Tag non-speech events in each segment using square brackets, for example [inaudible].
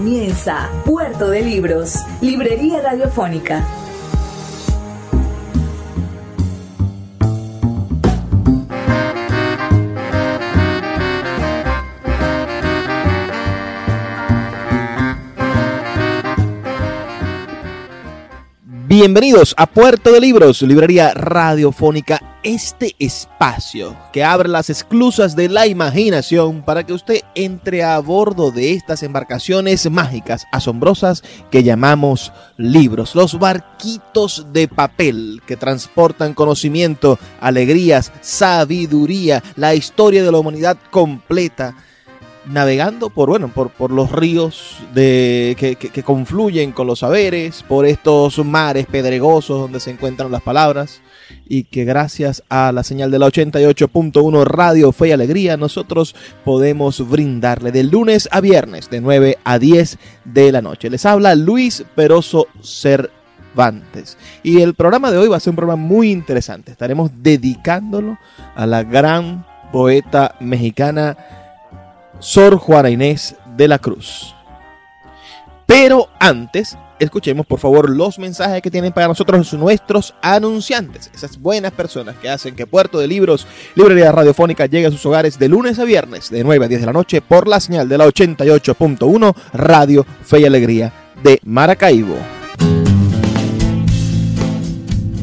Comienza Puerto de Libros, Librería Radiofónica. Bienvenidos a Puerto de Libros, librería radiofónica, este espacio que abre las esclusas de la imaginación para que usted entre a bordo de estas embarcaciones mágicas, asombrosas que llamamos libros, los barquitos de papel que transportan conocimiento, alegrías, sabiduría, la historia de la humanidad completa navegando por, bueno, por, por los ríos de, que, que, confluyen con los saberes, por estos mares pedregosos donde se encuentran las palabras, y que gracias a la señal de la 88.1 Radio Fe y Alegría, nosotros podemos brindarle de lunes a viernes, de 9 a 10 de la noche. Les habla Luis Peroso Cervantes. Y el programa de hoy va a ser un programa muy interesante. Estaremos dedicándolo a la gran poeta mexicana Sor Juana Inés de la Cruz. Pero antes, escuchemos por favor los mensajes que tienen para nosotros nuestros anunciantes, esas buenas personas que hacen que Puerto de Libros, Librería Radiofónica, llegue a sus hogares de lunes a viernes, de 9 a 10 de la noche, por la señal de la 88.1 Radio Fe y Alegría de Maracaibo.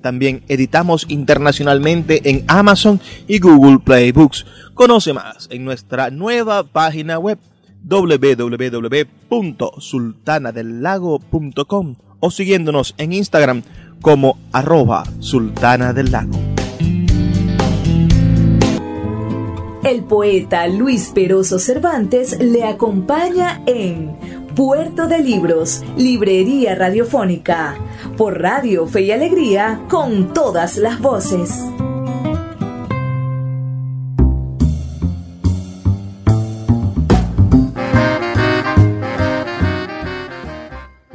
también editamos internacionalmente en Amazon y Google Play Books. Conoce más en nuestra nueva página web www.sultanadelago.com o siguiéndonos en Instagram como arroba sultana del lago. El poeta Luis Peroso Cervantes le acompaña en Puerto de Libros, Librería Radiofónica, por Radio Fe y Alegría, con todas las voces.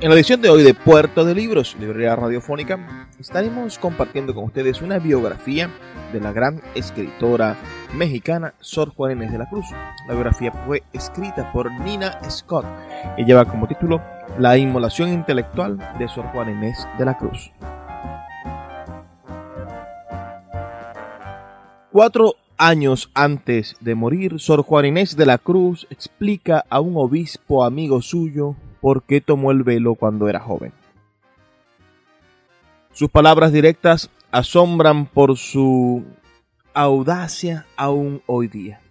En la edición de hoy de Puerto de Libros, Librería Radiofónica, estaremos compartiendo con ustedes una biografía de la gran escritora mexicana Sor Juana Inés de la Cruz. La biografía fue escrita por Nina Scott y lleva como título La inmolación intelectual de Sor Juana Inés de la Cruz. Cuatro años antes de morir, Sor Juana Inés de la Cruz explica a un obispo amigo suyo por qué tomó el velo cuando era joven. Sus palabras directas asombran por su audacia aún hoy día.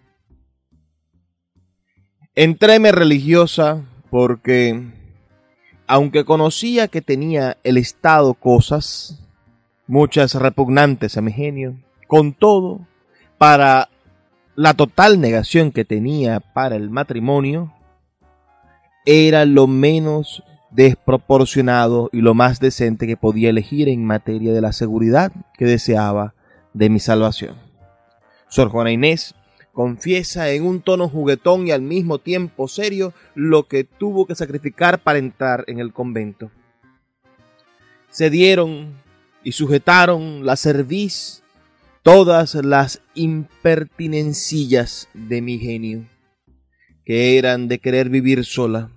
Entréme religiosa porque, aunque conocía que tenía el Estado cosas, muchas repugnantes a mi genio, con todo, para la total negación que tenía para el matrimonio, era lo menos desproporcionado y lo más decente que podía elegir en materia de la seguridad que deseaba de mi salvación. Sor Juana Inés confiesa en un tono juguetón y al mismo tiempo serio lo que tuvo que sacrificar para entrar en el convento. Se dieron y sujetaron la cerviz todas las impertinencillas de mi genio, que eran de querer vivir sola,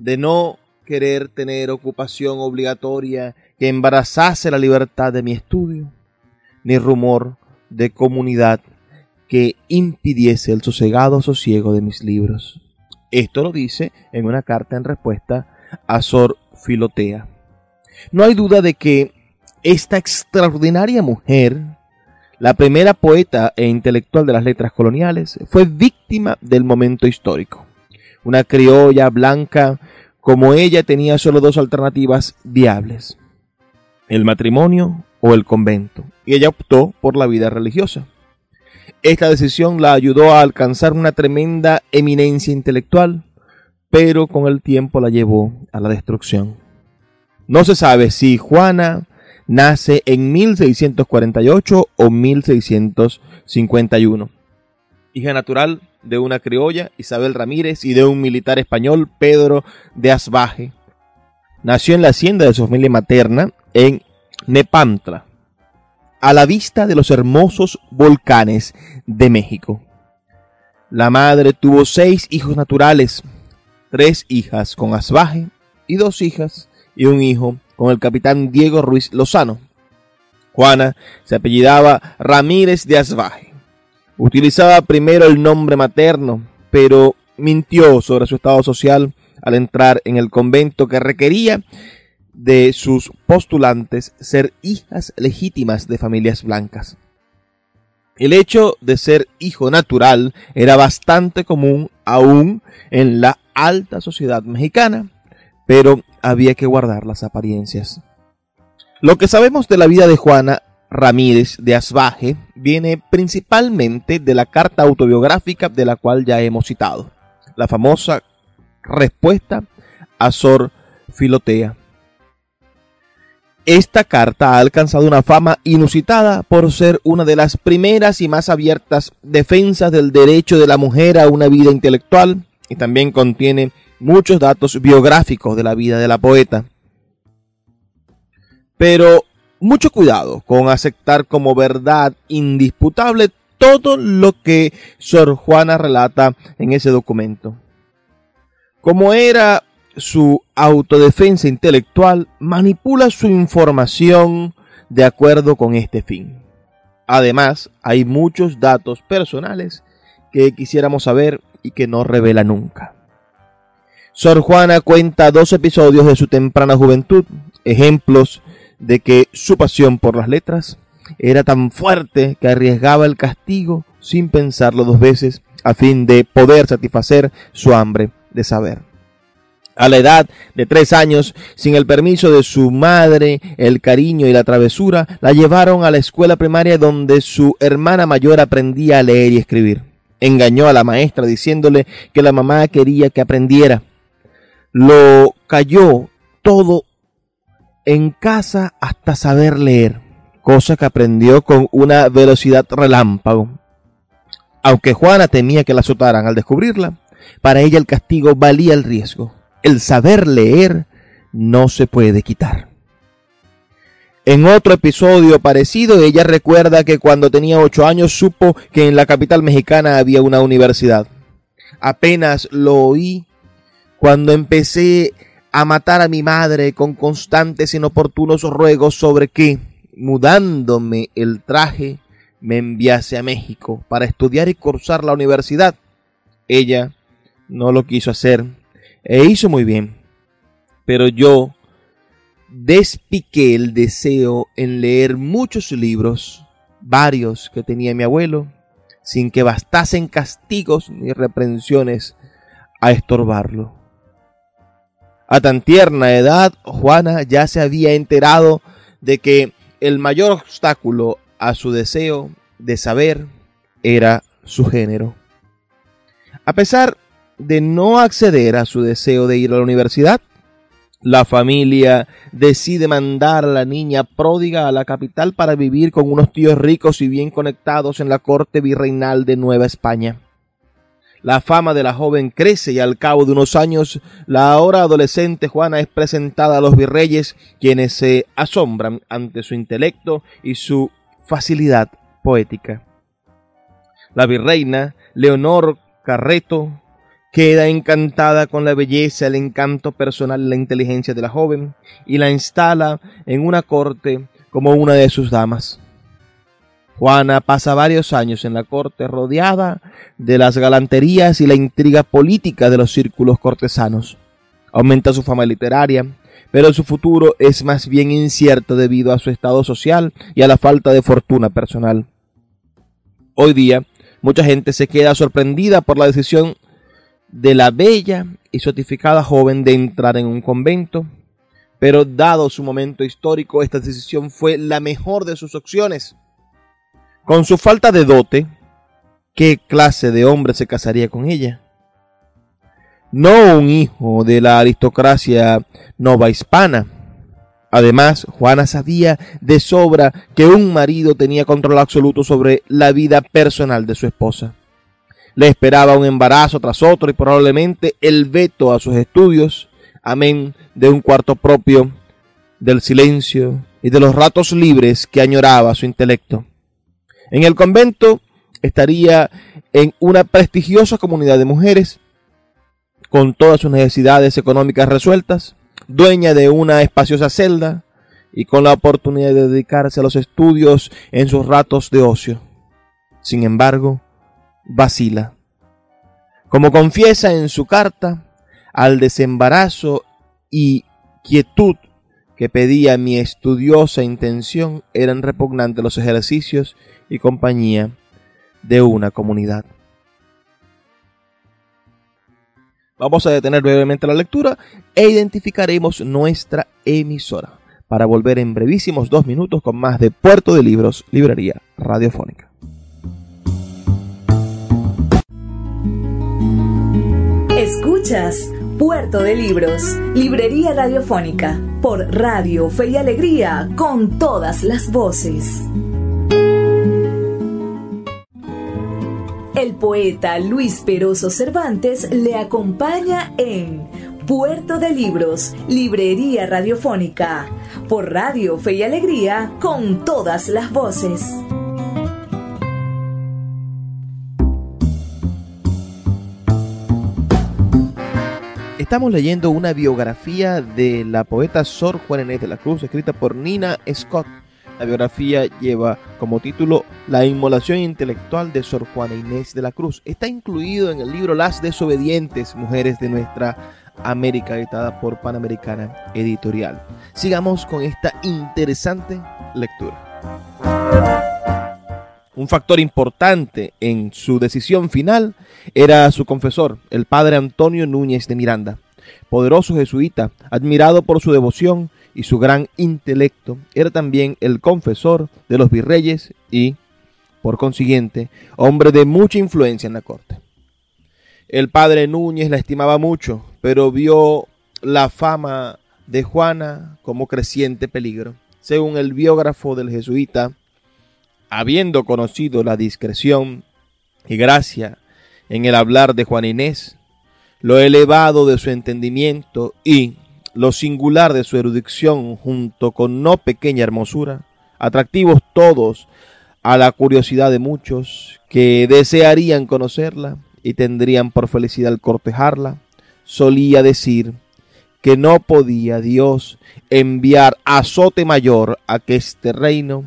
de no querer tener ocupación obligatoria que embarazase la libertad de mi estudio, ni rumor de comunidad que impidiese el sosegado sosiego de mis libros. Esto lo dice en una carta en respuesta a Sor Filotea. No hay duda de que esta extraordinaria mujer la primera poeta e intelectual de las letras coloniales, fue víctima del momento histórico. Una criolla blanca como ella tenía solo dos alternativas viables, el matrimonio o el convento, y ella optó por la vida religiosa. Esta decisión la ayudó a alcanzar una tremenda eminencia intelectual, pero con el tiempo la llevó a la destrucción. No se sabe si Juana nace en 1648 o 1651. Hija natural de una criolla, Isabel Ramírez, y de un militar español, Pedro de Asbaje. Nació en la hacienda de su familia materna en Nepantla, a la vista de los hermosos volcanes de México. La madre tuvo seis hijos naturales, tres hijas con Asbaje y dos hijas y un hijo con el capitán Diego Ruiz Lozano. Juana se apellidaba Ramírez de Asbaje. Utilizaba primero el nombre materno, pero mintió sobre su estado social al entrar en el convento que requería de sus postulantes ser hijas legítimas de familias blancas. El hecho de ser hijo natural era bastante común aún en la alta sociedad mexicana, pero había que guardar las apariencias. Lo que sabemos de la vida de Juana Ramírez de Asbaje viene principalmente de la carta autobiográfica de la cual ya hemos citado, la famosa respuesta a Sor Filotea. Esta carta ha alcanzado una fama inusitada por ser una de las primeras y más abiertas defensas del derecho de la mujer a una vida intelectual y también contiene muchos datos biográficos de la vida de la poeta. Pero mucho cuidado con aceptar como verdad indisputable todo lo que Sor Juana relata en ese documento. Como era su autodefensa intelectual, manipula su información de acuerdo con este fin. Además, hay muchos datos personales que quisiéramos saber y que no revela nunca. Sor Juana cuenta dos episodios de su temprana juventud, ejemplos de que su pasión por las letras era tan fuerte que arriesgaba el castigo sin pensarlo dos veces a fin de poder satisfacer su hambre de saber. A la edad de tres años, sin el permiso de su madre, el cariño y la travesura, la llevaron a la escuela primaria donde su hermana mayor aprendía a leer y escribir. Engañó a la maestra diciéndole que la mamá quería que aprendiera lo cayó todo en casa hasta saber leer, cosa que aprendió con una velocidad relámpago. Aunque Juana temía que la azotaran al descubrirla, para ella el castigo valía el riesgo. El saber leer no se puede quitar. En otro episodio parecido, ella recuerda que cuando tenía ocho años supo que en la capital mexicana había una universidad. Apenas lo oí cuando empecé a matar a mi madre con constantes inoportunos ruegos sobre que, mudándome el traje, me enviase a México para estudiar y cursar la universidad. Ella no lo quiso hacer e hizo muy bien. Pero yo despiqué el deseo en leer muchos libros, varios que tenía mi abuelo, sin que bastasen castigos ni reprensiones a estorbarlo. A tan tierna edad, Juana ya se había enterado de que el mayor obstáculo a su deseo de saber era su género. A pesar de no acceder a su deseo de ir a la universidad, la familia decide mandar a la niña pródiga a la capital para vivir con unos tíos ricos y bien conectados en la corte virreinal de Nueva España. La fama de la joven crece y al cabo de unos años la ahora adolescente Juana es presentada a los virreyes quienes se asombran ante su intelecto y su facilidad poética. La virreina Leonor Carreto queda encantada con la belleza, el encanto personal y la inteligencia de la joven y la instala en una corte como una de sus damas. Juana pasa varios años en la corte rodeada de las galanterías y la intriga política de los círculos cortesanos. Aumenta su fama literaria, pero su futuro es más bien incierto debido a su estado social y a la falta de fortuna personal. Hoy día, mucha gente se queda sorprendida por la decisión de la bella y certificada joven de entrar en un convento, pero dado su momento histórico, esta decisión fue la mejor de sus opciones. Con su falta de dote, ¿qué clase de hombre se casaría con ella? No un hijo de la aristocracia nova hispana. Además, Juana sabía de sobra que un marido tenía control absoluto sobre la vida personal de su esposa. Le esperaba un embarazo tras otro y probablemente el veto a sus estudios, amén de un cuarto propio, del silencio y de los ratos libres que añoraba su intelecto. En el convento estaría en una prestigiosa comunidad de mujeres, con todas sus necesidades económicas resueltas, dueña de una espaciosa celda y con la oportunidad de dedicarse a los estudios en sus ratos de ocio. Sin embargo, vacila. Como confiesa en su carta, al desembarazo y quietud que pedía mi estudiosa intención eran repugnantes los ejercicios y compañía de una comunidad. Vamos a detener brevemente la lectura e identificaremos nuestra emisora para volver en brevísimos dos minutos con más de Puerto de Libros, Librería Radiofónica. Escuchas Puerto de Libros, Librería Radiofónica, por Radio Fe y Alegría, con todas las voces. El poeta Luis Peroso Cervantes le acompaña en Puerto de Libros, Librería Radiofónica, por Radio Fe y Alegría, con todas las voces. Estamos leyendo una biografía de la poeta Sor Juana Inés de la Cruz, escrita por Nina Scott. La biografía lleva como título La inmolación intelectual de Sor Juana Inés de la Cruz. Está incluido en el libro Las desobedientes mujeres de nuestra América, editada por Panamericana Editorial. Sigamos con esta interesante lectura. Un factor importante en su decisión final era su confesor, el padre Antonio Núñez de Miranda. Poderoso jesuita, admirado por su devoción y su gran intelecto, era también el confesor de los virreyes y, por consiguiente, hombre de mucha influencia en la corte. El padre Núñez la estimaba mucho, pero vio la fama de Juana como creciente peligro. Según el biógrafo del jesuita, habiendo conocido la discreción y gracia en el hablar de Juan Inés, lo elevado de su entendimiento y lo singular de su erudición junto con no pequeña hermosura, atractivos todos a la curiosidad de muchos que desearían conocerla y tendrían por felicidad cortejarla, solía decir que no podía Dios enviar azote mayor a que este reino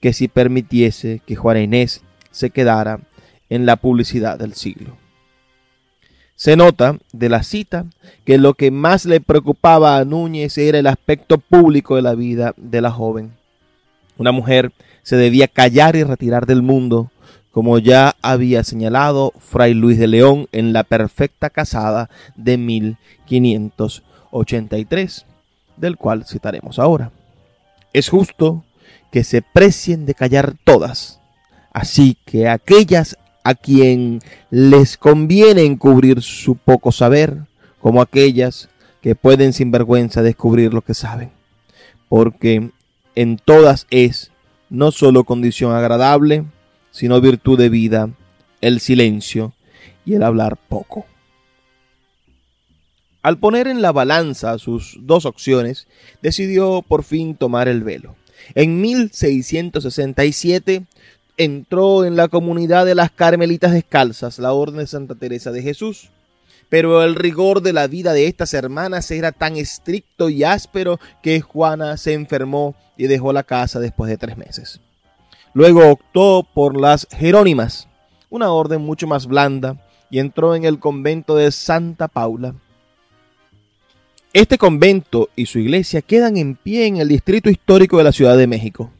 que si permitiese que Juana Inés se quedara en la publicidad del siglo. Se nota de la cita que lo que más le preocupaba a Núñez era el aspecto público de la vida de la joven. Una mujer se debía callar y retirar del mundo, como ya había señalado Fray Luis de León en la perfecta casada de 1583, del cual citaremos ahora. Es justo que se precien de callar todas. Así que aquellas a quien les conviene encubrir su poco saber, como aquellas que pueden sin vergüenza descubrir lo que saben. Porque en todas es no solo condición agradable, sino virtud de vida, el silencio y el hablar poco. Al poner en la balanza sus dos opciones, decidió por fin tomar el velo. En 1667 entró en la comunidad de las Carmelitas Descalzas, la Orden de Santa Teresa de Jesús. Pero el rigor de la vida de estas hermanas era tan estricto y áspero que Juana se enfermó y dejó la casa después de tres meses. Luego optó por las Jerónimas, una orden mucho más blanda, y entró en el convento de Santa Paula, este convento y su iglesia quedan en pie en el distrito histórico de la Ciudad de México.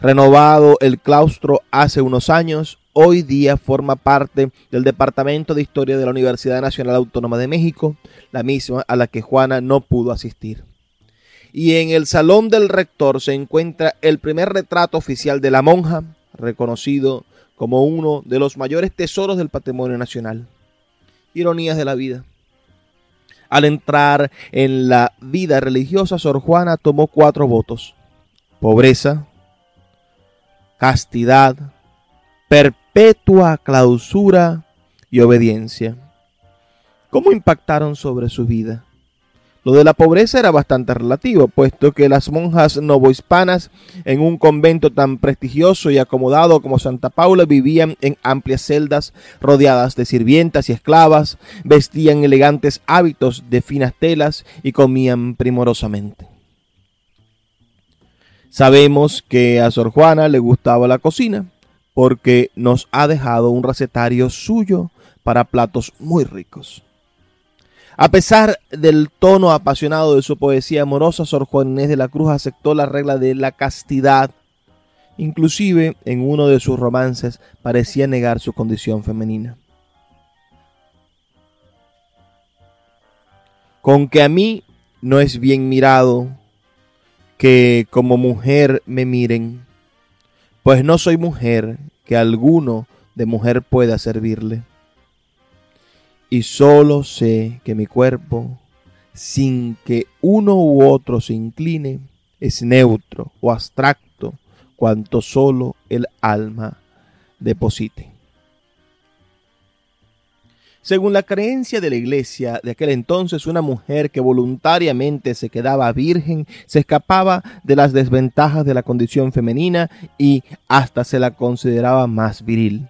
Renovado el claustro hace unos años, hoy día forma parte del Departamento de Historia de la Universidad Nacional Autónoma de México, la misma a la que Juana no pudo asistir. Y en el salón del rector se encuentra el primer retrato oficial de la monja, reconocido como uno de los mayores tesoros del patrimonio nacional. Ironías de la vida. Al entrar en la vida religiosa, Sor Juana tomó cuatro votos. Pobreza, castidad, perpetua clausura y obediencia. ¿Cómo impactaron sobre su vida? Lo de la pobreza era bastante relativo, puesto que las monjas novohispanas en un convento tan prestigioso y acomodado como Santa Paula vivían en amplias celdas rodeadas de sirvientas y esclavas, vestían elegantes hábitos de finas telas y comían primorosamente. Sabemos que a Sor Juana le gustaba la cocina, porque nos ha dejado un recetario suyo para platos muy ricos. A pesar del tono apasionado de su poesía amorosa, Sor Juan Inés de la Cruz aceptó la regla de la castidad. Inclusive en uno de sus romances parecía negar su condición femenina. Con que a mí no es bien mirado que como mujer me miren, pues no soy mujer que alguno de mujer pueda servirle y solo sé que mi cuerpo, sin que uno u otro se incline, es neutro o abstracto cuanto solo el alma deposite. Según la creencia de la iglesia de aquel entonces, una mujer que voluntariamente se quedaba virgen se escapaba de las desventajas de la condición femenina y hasta se la consideraba más viril.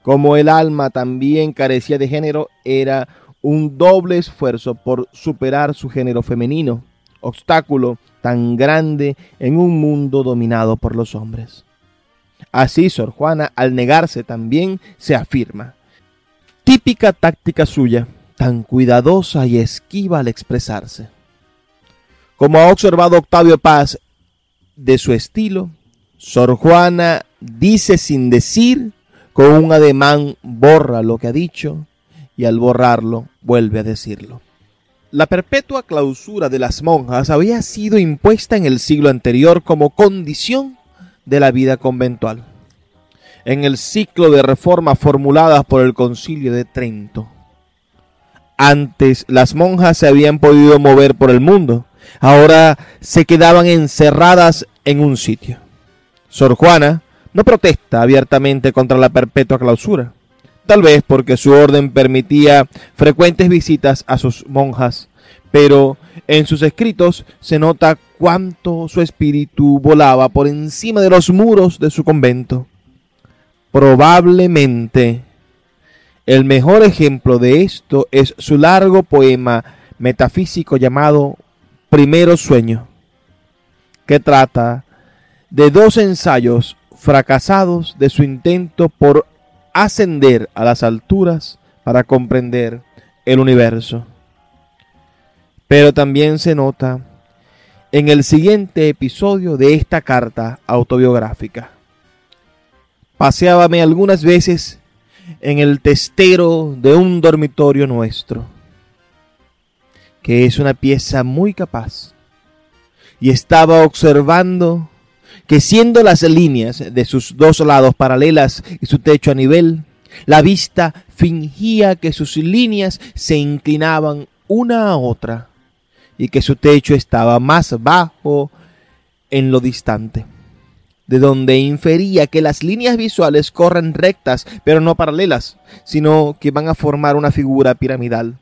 Como el alma también carecía de género, era un doble esfuerzo por superar su género femenino, obstáculo tan grande en un mundo dominado por los hombres. Así Sor Juana, al negarse también, se afirma. Típica táctica suya, tan cuidadosa y esquiva al expresarse. Como ha observado Octavio Paz de su estilo, Sor Juana dice sin decir con un ademán borra lo que ha dicho y al borrarlo vuelve a decirlo. La perpetua clausura de las monjas había sido impuesta en el siglo anterior como condición de la vida conventual, en el ciclo de reformas formuladas por el concilio de Trento. Antes las monjas se habían podido mover por el mundo, ahora se quedaban encerradas en un sitio. Sor Juana no protesta abiertamente contra la perpetua clausura, tal vez porque su orden permitía frecuentes visitas a sus monjas, pero en sus escritos se nota cuánto su espíritu volaba por encima de los muros de su convento. Probablemente el mejor ejemplo de esto es su largo poema metafísico llamado Primero Sueño, que trata de dos ensayos fracasados de su intento por ascender a las alturas para comprender el universo. Pero también se nota en el siguiente episodio de esta carta autobiográfica. Paseábame algunas veces en el testero de un dormitorio nuestro, que es una pieza muy capaz, y estaba observando que siendo las líneas de sus dos lados paralelas y su techo a nivel, la vista fingía que sus líneas se inclinaban una a otra y que su techo estaba más bajo en lo distante, de donde infería que las líneas visuales corren rectas pero no paralelas, sino que van a formar una figura piramidal.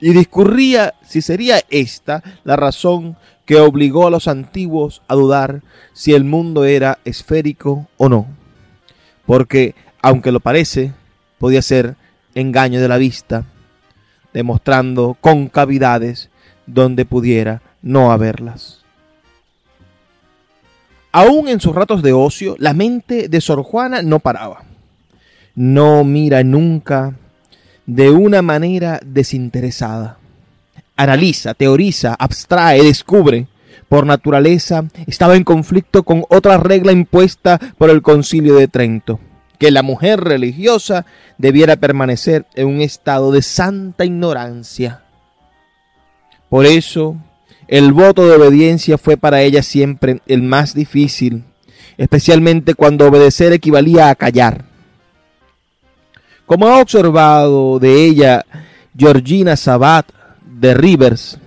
Y discurría si sería esta la razón que obligó a los antiguos a dudar si el mundo era esférico o no. Porque, aunque lo parece, podía ser engaño de la vista, demostrando concavidades donde pudiera no haberlas. Aún en sus ratos de ocio, la mente de Sor Juana no paraba. No mira nunca de una manera desinteresada analiza, teoriza, abstrae, descubre, por naturaleza, estaba en conflicto con otra regla impuesta por el concilio de Trento, que la mujer religiosa debiera permanecer en un estado de santa ignorancia. Por eso, el voto de obediencia fue para ella siempre el más difícil, especialmente cuando obedecer equivalía a callar. Como ha observado de ella Georgina Sabat de Rivers,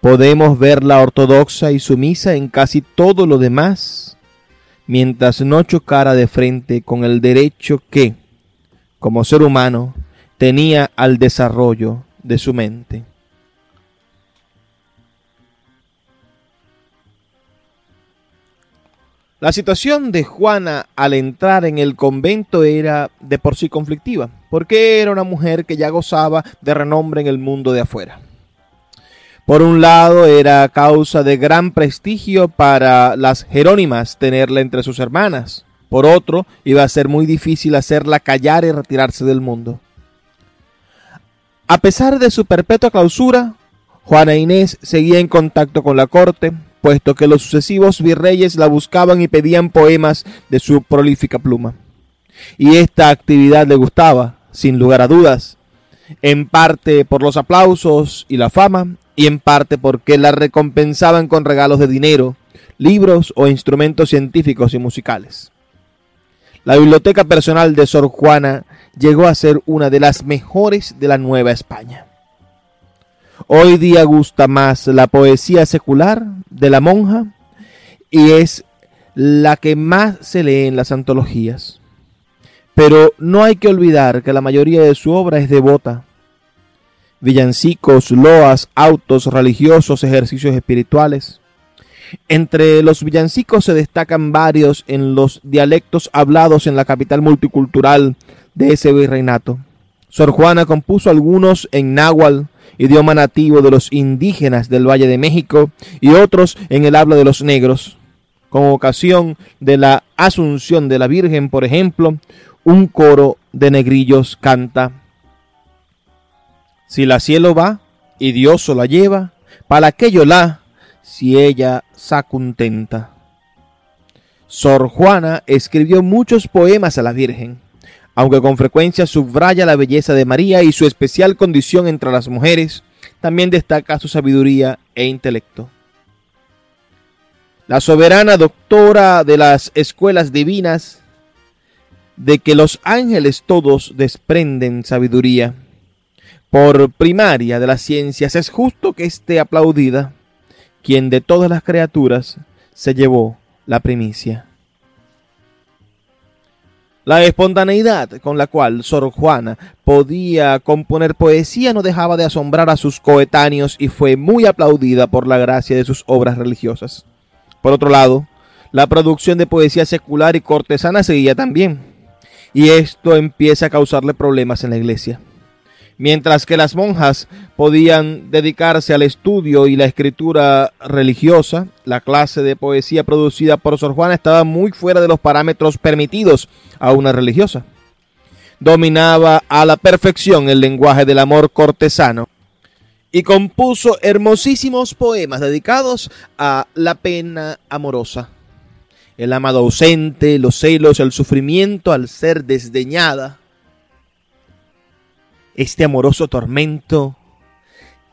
podemos verla ortodoxa y sumisa en casi todo lo demás, mientras no chocara de frente con el derecho que, como ser humano, tenía al desarrollo de su mente. La situación de Juana al entrar en el convento era de por sí conflictiva, porque era una mujer que ya gozaba de renombre en el mundo de afuera. Por un lado, era causa de gran prestigio para las Jerónimas tenerla entre sus hermanas. Por otro, iba a ser muy difícil hacerla callar y retirarse del mundo. A pesar de su perpetua clausura, Juana Inés seguía en contacto con la corte, puesto que los sucesivos virreyes la buscaban y pedían poemas de su prolífica pluma. Y esta actividad le gustaba, sin lugar a dudas, en parte por los aplausos y la fama, y en parte porque la recompensaban con regalos de dinero, libros o instrumentos científicos y musicales. La biblioteca personal de Sor Juana llegó a ser una de las mejores de la Nueva España. Hoy día gusta más la poesía secular de la monja y es la que más se lee en las antologías. Pero no hay que olvidar que la mayoría de su obra es devota. Villancicos, loas, autos religiosos, ejercicios espirituales. Entre los villancicos se destacan varios en los dialectos hablados en la capital multicultural de ese virreinato. Sor Juana compuso algunos en náhuatl, idioma nativo de los indígenas del Valle de México, y otros en el habla de los negros. Con ocasión de la Asunción de la Virgen, por ejemplo, un coro de negrillos canta. Si la cielo va y Dios la lleva, para aquello la, si ella sa contenta. Sor Juana escribió muchos poemas a la Virgen aunque con frecuencia subraya la belleza de María y su especial condición entre las mujeres, también destaca su sabiduría e intelecto. La soberana doctora de las escuelas divinas, de que los ángeles todos desprenden sabiduría, por primaria de las ciencias, es justo que esté aplaudida, quien de todas las criaturas se llevó la primicia. La espontaneidad con la cual Sor Juana podía componer poesía no dejaba de asombrar a sus coetáneos y fue muy aplaudida por la gracia de sus obras religiosas. Por otro lado, la producción de poesía secular y cortesana seguía también, y esto empieza a causarle problemas en la iglesia. Mientras que las monjas podían dedicarse al estudio y la escritura religiosa, la clase de poesía producida por Sor Juana estaba muy fuera de los parámetros permitidos a una religiosa. Dominaba a la perfección el lenguaje del amor cortesano y compuso hermosísimos poemas dedicados a la pena amorosa. El amado ausente, los celos, el sufrimiento al ser desdeñada este amoroso tormento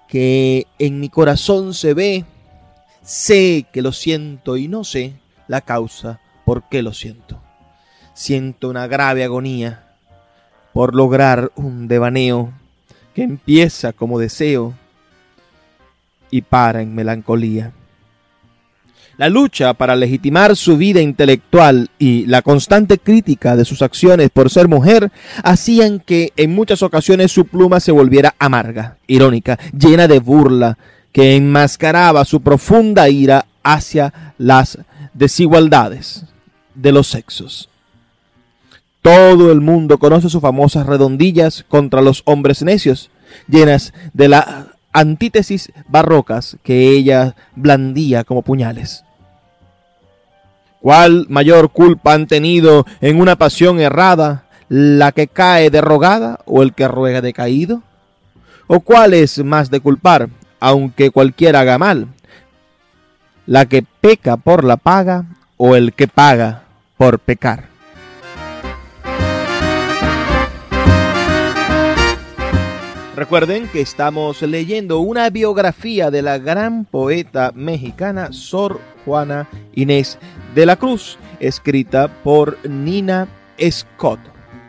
que en mi corazón se ve, sé que lo siento y no sé la causa por qué lo siento. Siento una grave agonía por lograr un devaneo que empieza como deseo y para en melancolía. La lucha para legitimar su vida intelectual y la constante crítica de sus acciones por ser mujer hacían que en muchas ocasiones su pluma se volviera amarga, irónica, llena de burla, que enmascaraba su profunda ira hacia las desigualdades de los sexos. Todo el mundo conoce sus famosas redondillas contra los hombres necios, llenas de la antítesis barrocas que ella blandía como puñales. ¿Cuál mayor culpa han tenido en una pasión errada, la que cae derrogada o el que ruega decaído? ¿O cuál es más de culpar, aunque cualquiera haga mal? la que peca por la paga o el que paga por pecar. Recuerden que estamos leyendo una biografía de la gran poeta mexicana Sor Juana Inés de la Cruz, escrita por Nina Scott,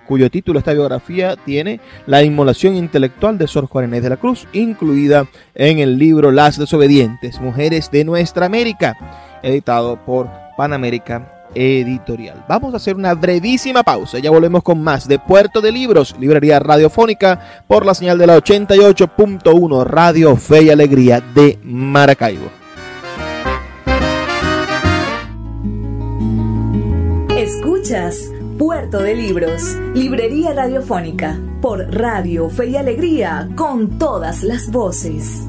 cuyo título esta biografía tiene La inmolación intelectual de Sor Juana Inés de la Cruz, incluida en el libro Las desobedientes, Mujeres de Nuestra América, editado por Panamérica editorial. Vamos a hacer una brevísima pausa. Ya volvemos con más de Puerto de Libros, librería radiofónica por la señal de la 88.1 Radio Fe y Alegría de Maracaibo. Escuchas Puerto de Libros, librería radiofónica por Radio Fe y Alegría con todas las voces.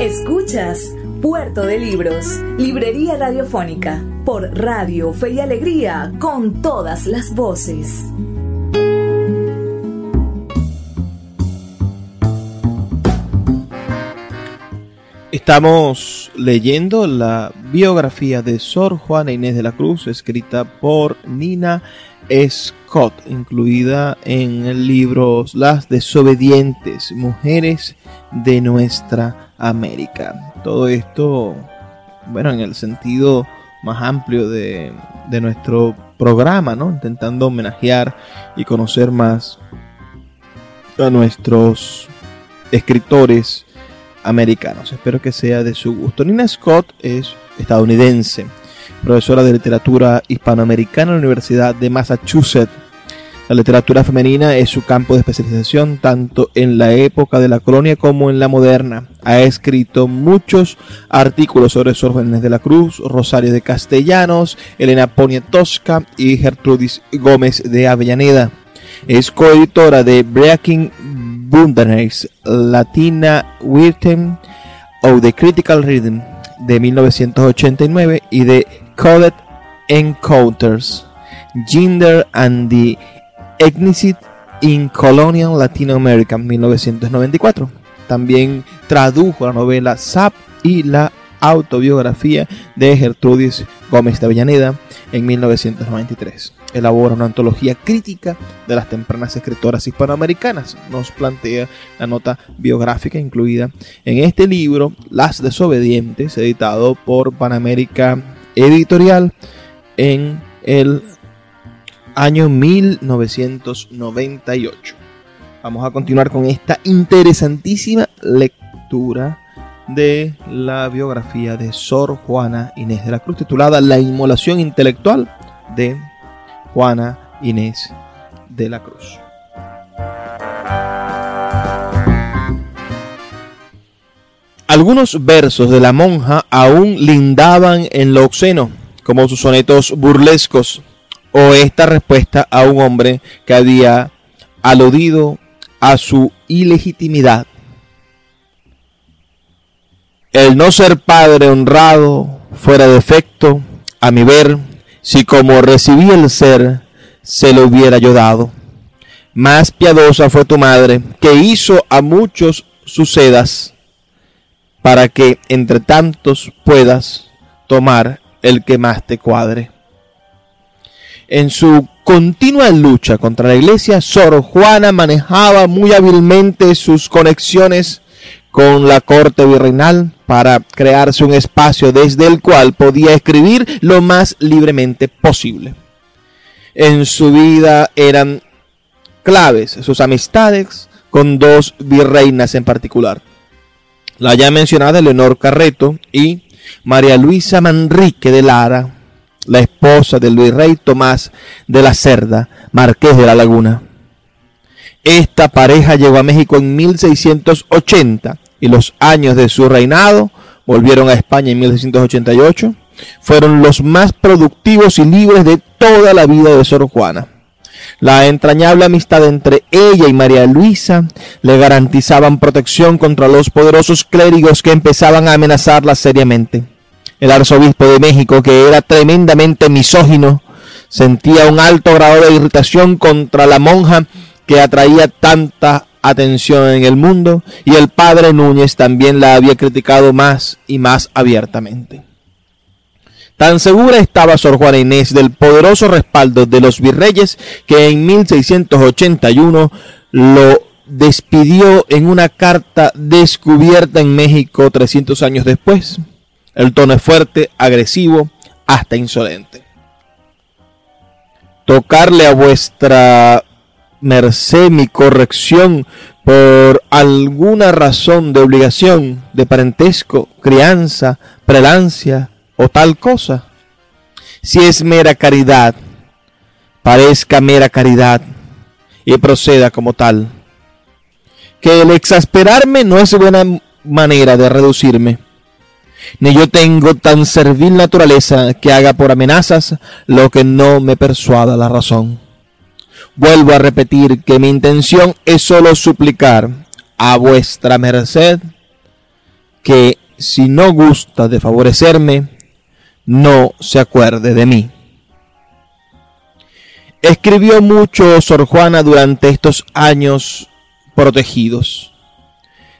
Escuchas Puerto de Libros, Librería Radiofónica, por Radio Fe y Alegría, con todas las voces. Estamos leyendo la biografía de Sor Juana Inés de la Cruz, escrita por Nina Scott, incluida en el libro Las desobedientes, mujeres de nuestra América. Todo esto, bueno, en el sentido más amplio de, nuestro programa, ¿no? Intentando homenajear y conocer más a nuestros escritores americanos. Espero que sea de su gusto. Nina Scott es estadounidense, profesora de literatura hispanoamericana en la Universidad de Massachusetts la literatura femenina es su campo de especialización tanto en la época de la colonia como en la moderna. Ha escrito muchos artículos sobre Sor de la Cruz, Rosario de Castellanos, Elena Poniatowska y Gertrudis Gómez de Avellaneda. Es coeditora de Breaking Bundanes, Latina Wirten o The Critical Rhythm de 1989 y de Coded Encounters, Gender and the Ethnicity in Colonial Latino America 1994. También tradujo la novela Zap y la autobiografía de Gertrudis Gómez de Avellaneda en 1993. Elabora una antología crítica de las tempranas escritoras hispanoamericanas. Nos plantea la nota biográfica incluida en este libro, Las desobedientes, editado por Panamérica Editorial en el año 1998. Vamos a continuar con esta interesantísima lectura de la biografía de Sor Juana Inés de la Cruz, titulada La inmolación intelectual de Juana Inés de la Cruz. Algunos versos de la monja aún lindaban en lo obsceno, como sus sonetos burlescos o esta respuesta a un hombre que había aludido a su ilegitimidad. El no ser padre honrado fuera defecto, a mi ver, si como recibí el ser, se lo hubiera yo dado. Más piadosa fue tu madre, que hizo a muchos sucedas, para que entre tantos puedas tomar el que más te cuadre. En su continua lucha contra la iglesia, Sor Juana manejaba muy hábilmente sus conexiones con la corte virreinal para crearse un espacio desde el cual podía escribir lo más libremente posible. En su vida eran claves sus amistades con dos virreinas en particular, la ya mencionada Leonor Carreto y María Luisa Manrique de Lara, la esposa del virrey Tomás de la Cerda, marqués de la Laguna. Esta pareja llegó a México en 1680 y los años de su reinado volvieron a España en 1688. Fueron los más productivos y libres de toda la vida de Sor Juana. La entrañable amistad entre ella y María Luisa le garantizaban protección contra los poderosos clérigos que empezaban a amenazarla seriamente. El arzobispo de México, que era tremendamente misógino, sentía un alto grado de irritación contra la monja que atraía tanta atención en el mundo y el padre Núñez también la había criticado más y más abiertamente. Tan segura estaba Sor Juana Inés del poderoso respaldo de los virreyes que en 1681 lo despidió en una carta descubierta en México 300 años después. El tono es fuerte, agresivo, hasta insolente. Tocarle a vuestra merced mi corrección por alguna razón de obligación, de parentesco, crianza, prelancia o tal cosa. Si es mera caridad, parezca mera caridad y proceda como tal. Que el exasperarme no es buena manera de reducirme. Ni yo tengo tan servil naturaleza que haga por amenazas lo que no me persuada la razón. Vuelvo a repetir que mi intención es solo suplicar a vuestra merced que si no gusta de favorecerme, no se acuerde de mí. Escribió mucho Sor Juana durante estos años protegidos.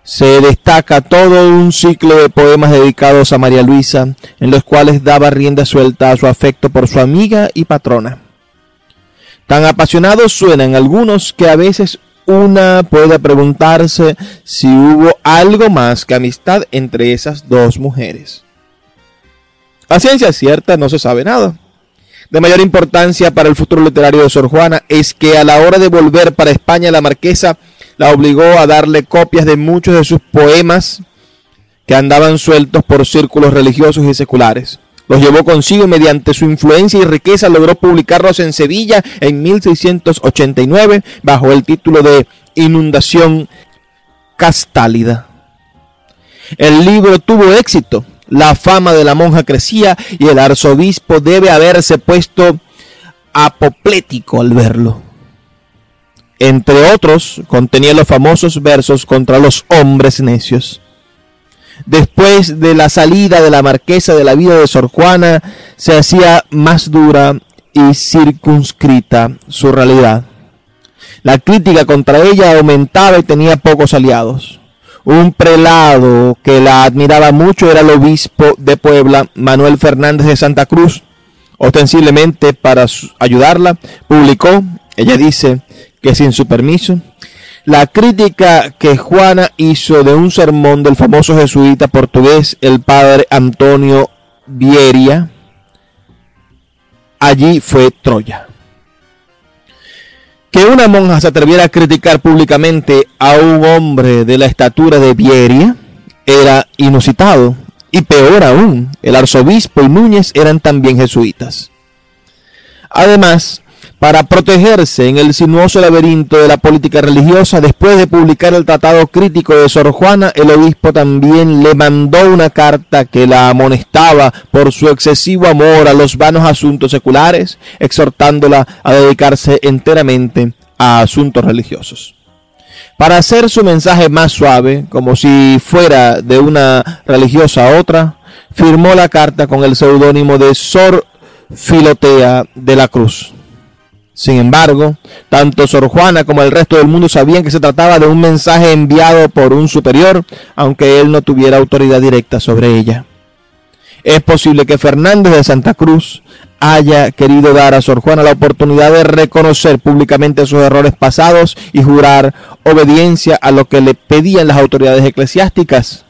Se destaca todo un ciclo de poemas dedicados a María Luisa, en los cuales daba rienda suelta a su afecto por su amiga y patrona. Tan apasionados suenan algunos que a veces una puede preguntarse si hubo algo más que amistad entre esas dos mujeres. A ciencia cierta no se sabe nada. De mayor importancia para el futuro literario de Sor Juana es que a la hora de volver para España la marquesa la obligó a darle copias de muchos de sus poemas que andaban sueltos por círculos religiosos y seculares. Los llevó consigo mediante su influencia y riqueza logró publicarlos en Sevilla en 1689 bajo el título de Inundación Castálida. El libro tuvo éxito, la fama de la monja crecía y el arzobispo debe haberse puesto apoplético al verlo. Entre otros, contenía los famosos versos contra los hombres necios. Después de la salida de la marquesa de la vida de Sor Juana, se hacía más dura y circunscrita su realidad. La crítica contra ella aumentaba y tenía pocos aliados. Un prelado que la admiraba mucho era el obispo de Puebla, Manuel Fernández de Santa Cruz. Ostensiblemente para ayudarla, publicó, ella dice que sin su permiso, la crítica que Juana hizo de un sermón del famoso jesuita portugués, el padre Antonio Vieria, allí fue Troya. Que una monja se atreviera a criticar públicamente a un hombre de la estatura de Vieria era inusitado. Y peor aún, el arzobispo y Núñez eran también jesuitas. Además, para protegerse en el sinuoso laberinto de la política religiosa, después de publicar el tratado crítico de Sor Juana, el obispo también le mandó una carta que la amonestaba por su excesivo amor a los vanos asuntos seculares, exhortándola a dedicarse enteramente a asuntos religiosos. Para hacer su mensaje más suave, como si fuera de una religiosa a otra, firmó la carta con el seudónimo de Sor Filotea de la Cruz. Sin embargo, tanto Sor Juana como el resto del mundo sabían que se trataba de un mensaje enviado por un superior, aunque él no tuviera autoridad directa sobre ella. Es posible que Fernández de Santa Cruz haya querido dar a Sor Juana la oportunidad de reconocer públicamente sus errores pasados y jurar obediencia a lo que le pedían las autoridades eclesiásticas.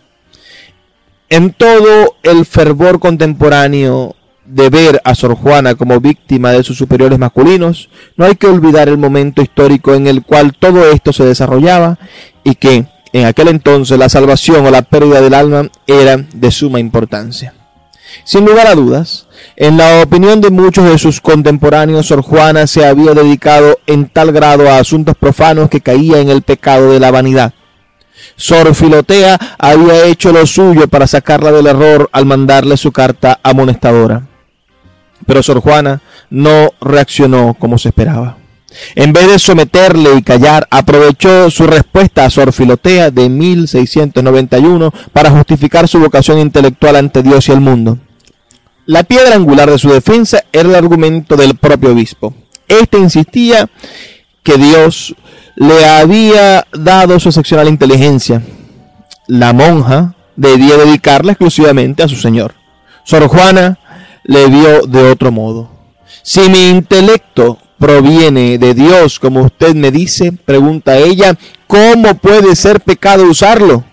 En todo el fervor contemporáneo de ver a Sor Juana como víctima de sus superiores masculinos, no hay que olvidar el momento histórico en el cual todo esto se desarrollaba y que en aquel entonces la salvación o la pérdida del alma era de suma importancia. Sin lugar a dudas, en la opinión de muchos de sus contemporáneos, Sor Juana se había dedicado en tal grado a asuntos profanos que caía en el pecado de la vanidad. Sor Filotea había hecho lo suyo para sacarla del error al mandarle su carta amonestadora. Pero Sor Juana no reaccionó como se esperaba. En vez de someterle y callar, aprovechó su respuesta a Sor Filotea de 1691 para justificar su vocación intelectual ante Dios y el mundo. La piedra angular de su defensa era el argumento del propio obispo. Este insistía que Dios le había dado su excepcional inteligencia. La monja debía dedicarla exclusivamente a su señor. Sor Juana le vio de otro modo. Si mi intelecto proviene de Dios, como usted me dice, pregunta ella, ¿cómo puede ser pecado usarlo?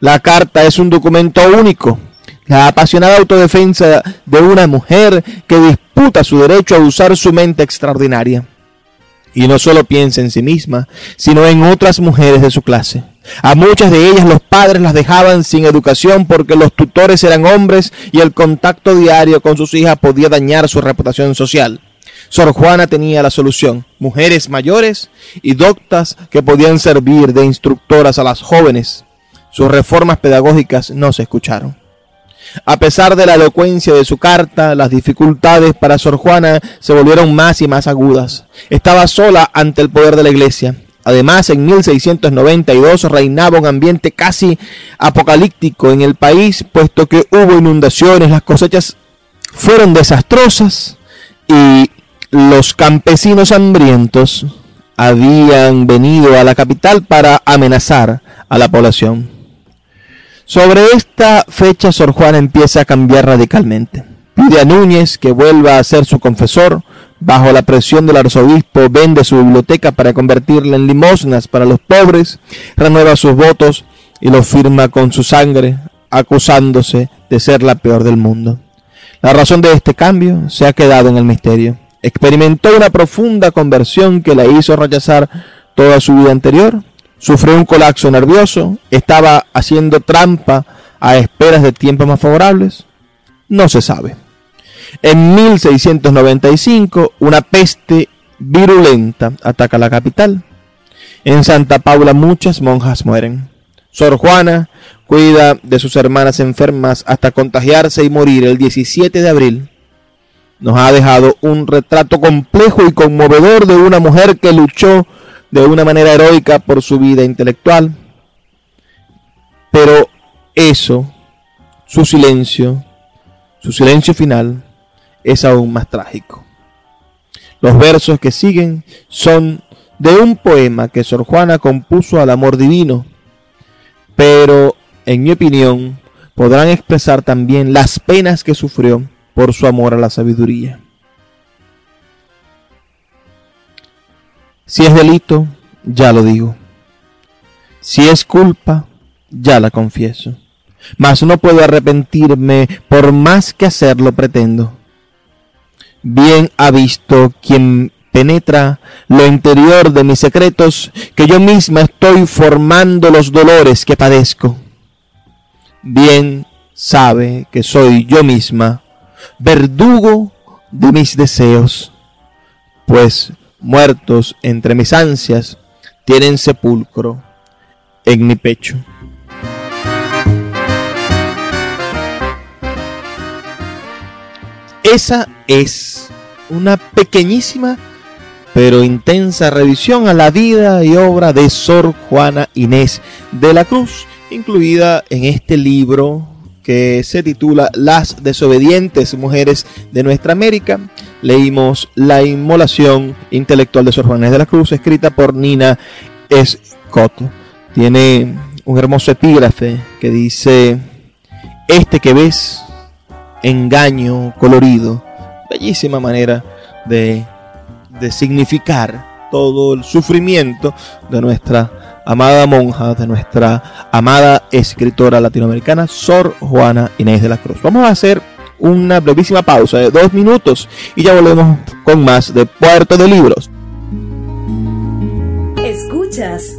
La carta es un documento único. La apasionada autodefensa de una mujer que disputa su derecho a usar su mente extraordinaria. Y no solo piensa en sí misma, sino en otras mujeres de su clase. A muchas de ellas los padres las dejaban sin educación porque los tutores eran hombres y el contacto diario con sus hijas podía dañar su reputación social. Sor Juana tenía la solución, mujeres mayores y doctas que podían servir de instructoras a las jóvenes. Sus reformas pedagógicas no se escucharon. A pesar de la elocuencia de su carta, las dificultades para Sor Juana se volvieron más y más agudas. Estaba sola ante el poder de la iglesia. Además, en 1692 reinaba un ambiente casi apocalíptico en el país, puesto que hubo inundaciones, las cosechas fueron desastrosas y los campesinos hambrientos habían venido a la capital para amenazar a la población. Sobre esta fecha, Sor Juana empieza a cambiar radicalmente. Pide a Núñez que vuelva a ser su confesor, bajo la presión del arzobispo, vende su biblioteca para convertirla en limosnas para los pobres, renueva sus votos y los firma con su sangre, acusándose de ser la peor del mundo. La razón de este cambio se ha quedado en el misterio. Experimentó una profunda conversión que la hizo rechazar toda su vida anterior, sufrió un colapso nervioso, estaba haciendo trampa a esperas de tiempos más favorables. No se sabe. En 1695, una peste virulenta ataca la capital. En Santa Paula muchas monjas mueren. Sor Juana cuida de sus hermanas enfermas hasta contagiarse y morir el 17 de abril. Nos ha dejado un retrato complejo y conmovedor de una mujer que luchó de una manera heroica por su vida intelectual. Pero eso, su silencio, su silencio final, es aún más trágico. Los versos que siguen son de un poema que Sor Juana compuso al amor divino, pero en mi opinión podrán expresar también las penas que sufrió por su amor a la sabiduría. Si es delito, ya lo digo. Si es culpa, ya la confieso. Mas no puedo arrepentirme por más que hacerlo pretendo bien ha visto quien penetra lo interior de mis secretos, que yo misma estoy formando los dolores que padezco. Bien sabe que soy yo misma verdugo de mis deseos, pues muertos entre mis ansias tienen sepulcro en mi pecho. Esa es una pequeñísima pero intensa revisión a la vida y obra de Sor Juana Inés de la Cruz, incluida en este libro que se titula Las desobedientes mujeres de nuestra América. Leímos La inmolación intelectual de Sor Juana Inés de la Cruz, escrita por Nina Scott. Tiene un hermoso epígrafe que dice, este que ves engaño colorido. Bellísima manera de, de significar todo el sufrimiento de nuestra amada monja, de nuestra amada escritora latinoamericana, Sor Juana Inés de la Cruz. Vamos a hacer una brevísima pausa de dos minutos y ya volvemos con más de Puerto de Libros. Escuchas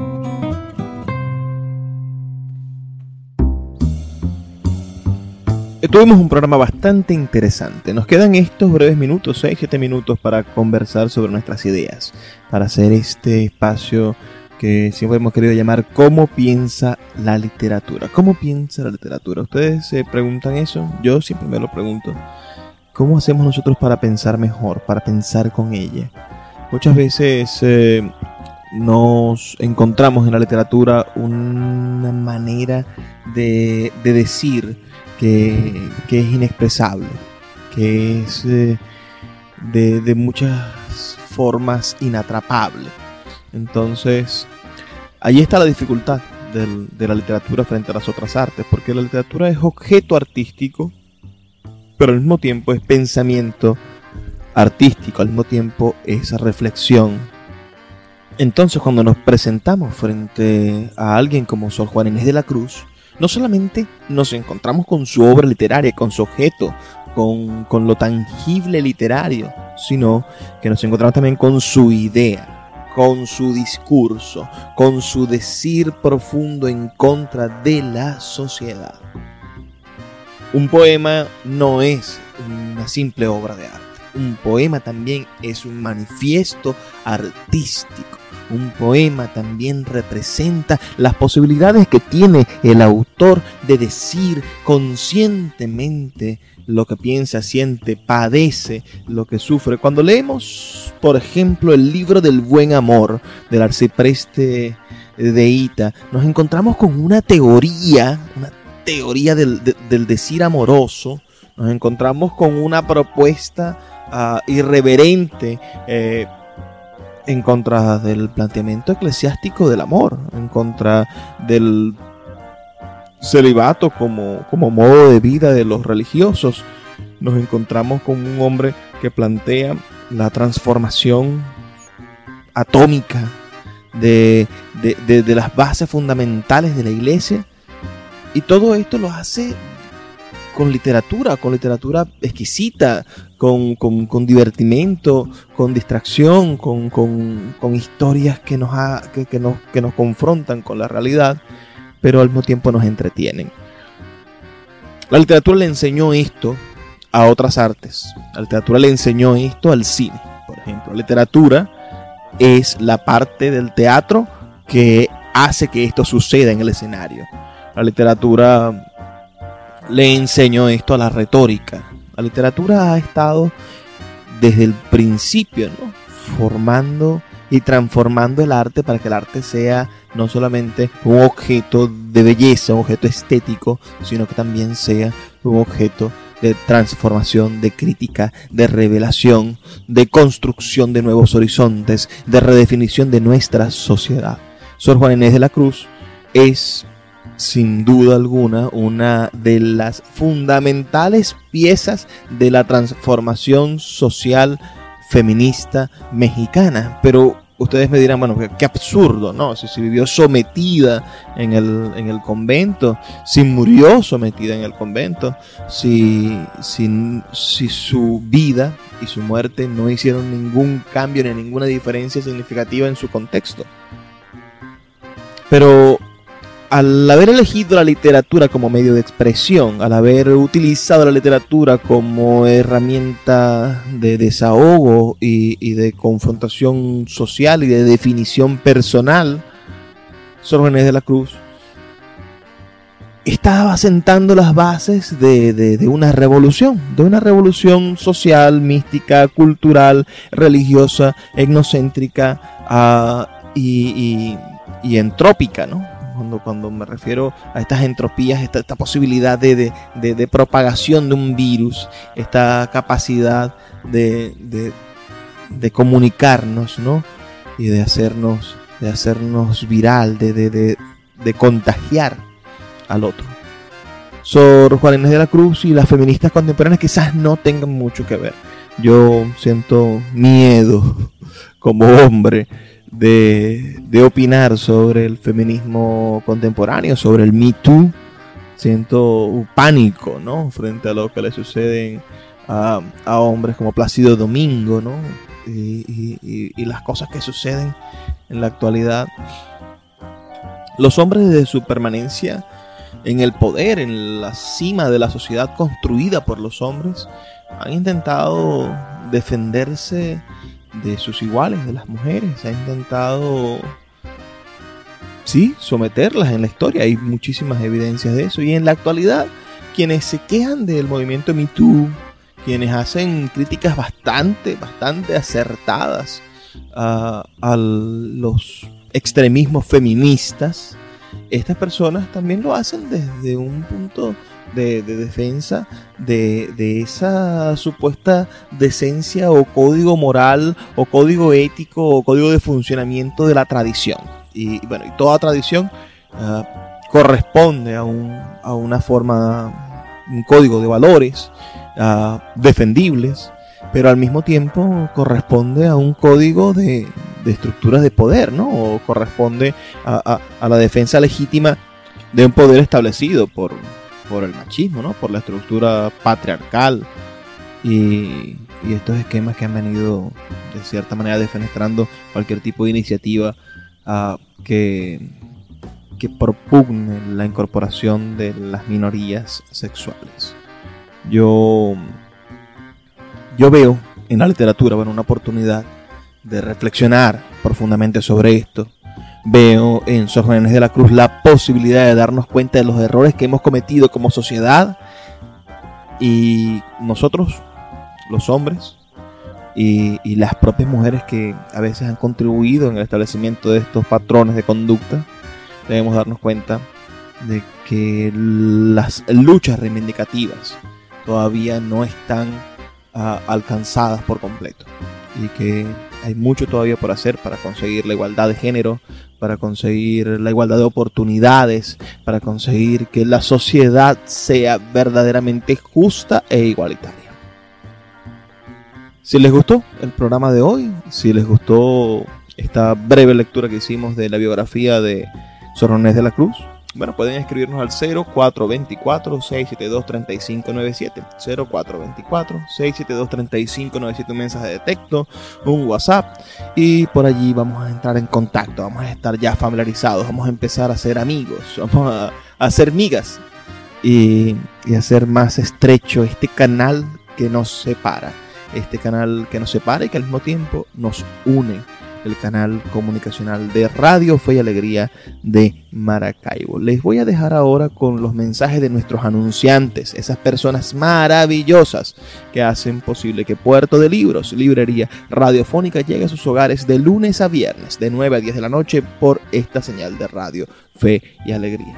Tuvimos un programa bastante interesante. Nos quedan estos breves minutos, 6, 7 minutos para conversar sobre nuestras ideas, para hacer este espacio que siempre hemos querido llamar ¿Cómo piensa la literatura? ¿Cómo piensa la literatura? ¿Ustedes se preguntan eso? Yo siempre me lo pregunto. ¿Cómo hacemos nosotros para pensar mejor, para pensar con ella? Muchas veces eh, nos encontramos en la literatura una manera de, decir que, es inexpresable, que es eh, de, muchas formas inatrapable. Entonces, ahí está la dificultad de la literatura frente a las otras artes, porque la literatura es objeto artístico, pero al mismo tiempo es pensamiento artístico, al mismo tiempo es reflexión. Entonces cuando nos presentamos frente a alguien como Sor Juan Inés de la Cruz, no solamente nos encontramos con su obra literaria, con su objeto, con, con lo tangible literario, sino que nos encontramos también con su idea, con su discurso, con su decir profundo en contra de la sociedad. Un poema no es una simple obra de arte. Un poema también es un manifiesto artístico. Un poema también representa las posibilidades que tiene el autor de decir conscientemente lo que piensa, siente, padece, lo que sufre. Cuando leemos, por ejemplo, el libro del buen amor del arcipreste de Ita, nos encontramos con una teoría, una teoría del, decir amoroso, nos encontramos con una propuesta ah, irreverente eh, en contra del planteamiento eclesiástico del amor, en contra del celibato como, como modo de vida de los religiosos. Nos encontramos con un hombre que plantea la transformación atómica de, de las bases fundamentales de la iglesia y todo esto lo hace con literatura, con literatura exquisita, con, con, divertimento, con distracción, con, con historias que nos, que, nos, que nos confrontan con la realidad, pero al mismo tiempo nos entretienen. La literatura le enseñó esto a otras artes. La literatura le enseñó esto al cine, por ejemplo. La literatura es la parte del teatro que hace que esto suceda en el escenario. La literatura le enseñó esto a la retórica. La literatura ha estado desde el principio, ¿no? Formando y transformando el arte para que el arte sea no solamente un objeto de belleza, un objeto estético, sino que también sea un objeto de transformación, de crítica, de revelación, de construcción de nuevos horizontes, de redefinición de nuestra sociedad. Sor Juan Inés de la Cruz es sin duda alguna una de las fundamentales piezas de la transformación social feminista mexicana. Pero ustedes me dirán, bueno, qué, absurdo, ¿no? Si, vivió sometida en el, en el convento, si murió sometida en el convento, si, si, si su vida y su muerte no hicieron ningún cambio ni ninguna diferencia significativa en su contexto. Pero al haber elegido la literatura como medio de expresión, al haber utilizado la literatura como herramienta de desahogo y, de confrontación social y de definición personal, Sor Juan de la Cruz estaba sentando las bases de, una revolución, de una revolución social, mística, cultural, religiosa, etnocéntrica ah, y, y entrópica, ¿no? Cuando, me refiero a estas entropías, esta, posibilidad de, propagación de un virus, esta capacidad de, comunicarnos, ¿no? Y de hacernos, de hacernos viral, de, contagiar al otro. Sor Juan Inés de la Cruz y las feministas contemporáneas quizás no tengan mucho que ver. Yo siento miedo [laughs] como hombre de, opinar sobre el feminismo contemporáneo, sobre el Me Too. Siento pánico, ¿no? Frente a lo que le suceden a, hombres como Plácido Domingo, ¿no? Y, las cosas que suceden en la actualidad. Los hombres desde su permanencia en el poder, en la cima de la sociedad construida por los hombres, han intentado defenderse de sus iguales, de las mujeres. Ha intentado sí, someterlas en la historia. Hay muchísimas evidencias de eso. Y en la actualidad, quienes se quejan del movimiento MeToo, quienes hacen críticas bastante, bastante acertadas a, los extremismos feministas, estas personas también lo hacen desde un punto de, defensa de, esa supuesta decencia o código moral o código ético o código de funcionamiento de la tradición. Y bueno, y toda tradición ah, corresponde a, un, a una forma, un código de valores ah, defendibles, pero al mismo tiempo corresponde a un código de, de estructuras de poder, ¿no? O corresponde a, la defensa legítima de un poder establecido por, por el machismo, ¿no? Por la estructura patriarcal y, estos esquemas que han venido de cierta manera defenestrando cualquier tipo de iniciativa uh, que, que propugne la incorporación de las minorías sexuales. Yo, yo veo en la literatura bueno, una oportunidad de reflexionar profundamente sobre esto, veo en Sor de la Cruz la posibilidad de darnos cuenta de los errores que hemos cometido como sociedad y nosotros, los hombres, y, las propias mujeres que a veces han contribuido en el establecimiento de estos patrones de conducta, debemos darnos cuenta de que las luchas reivindicativas todavía no están uh, alcanzadas por completo y que hay mucho todavía por hacer para conseguir la igualdad de género, para conseguir la igualdad de oportunidades, para conseguir que la sociedad sea verdaderamente justa e igualitaria. Si les gustó el programa de hoy, si les gustó esta breve lectura que hicimos de la biografía de Sorones de la Cruz, bueno, pueden escribirnos al 0424-672-3597. 0424-672-3597, un mensaje de texto, un WhatsApp. Y por allí vamos a entrar en contacto, vamos a estar ya familiarizados, vamos a empezar a ser amigos, vamos a, a ser migas y, y hacer más estrecho este canal que nos separa. Este canal que nos separa y que al mismo tiempo nos une el canal comunicacional de Radio Fe y Alegría de Maracaibo. Les voy a dejar ahora con los mensajes de nuestros anunciantes, esas personas maravillosas que hacen posible que Puerto de Libros, librería radiofónica, llegue a sus hogares de lunes a viernes, de 9 a 10 de la noche, por esta señal de Radio Fe y Alegría.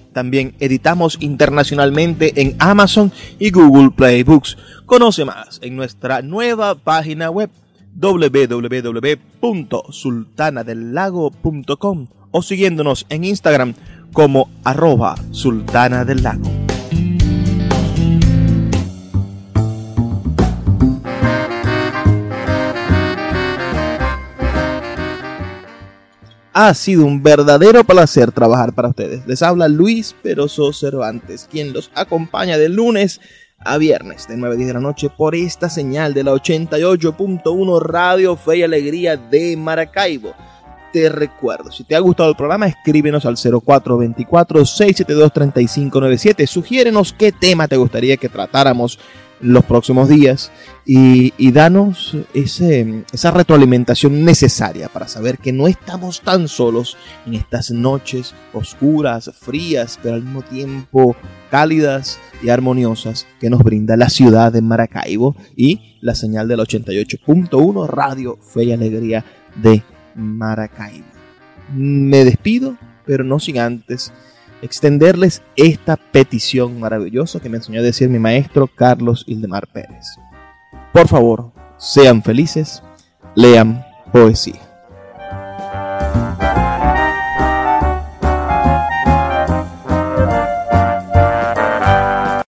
también editamos internacionalmente en Amazon y Google Play Books. Conoce más en nuestra nueva página web www.sultanadelago.com o siguiéndonos en Instagram como arroba sultana del lago. Ha sido un verdadero placer trabajar para ustedes. Les habla Luis Peroso Cervantes, quien los acompaña de lunes a viernes de 9 a 10 de la noche por esta señal de la 88.1 Radio Fe y Alegría de Maracaibo. Te recuerdo, si te ha gustado el programa, escríbenos al 0424-672-3597. Sugiérenos qué tema te gustaría que tratáramos los próximos días y, danos ese, esa retroalimentación necesaria para saber que no estamos tan solos en estas noches oscuras, frías, pero al mismo tiempo cálidas y armoniosas que nos brinda la ciudad de Maracaibo y la señal del 88.1 Radio Fe y Alegría de Maracaibo. Me despido, pero no sin antes extenderles esta petición maravillosa que me enseñó a decir mi maestro Carlos Ildemar Pérez. Por favor, sean felices, lean poesía.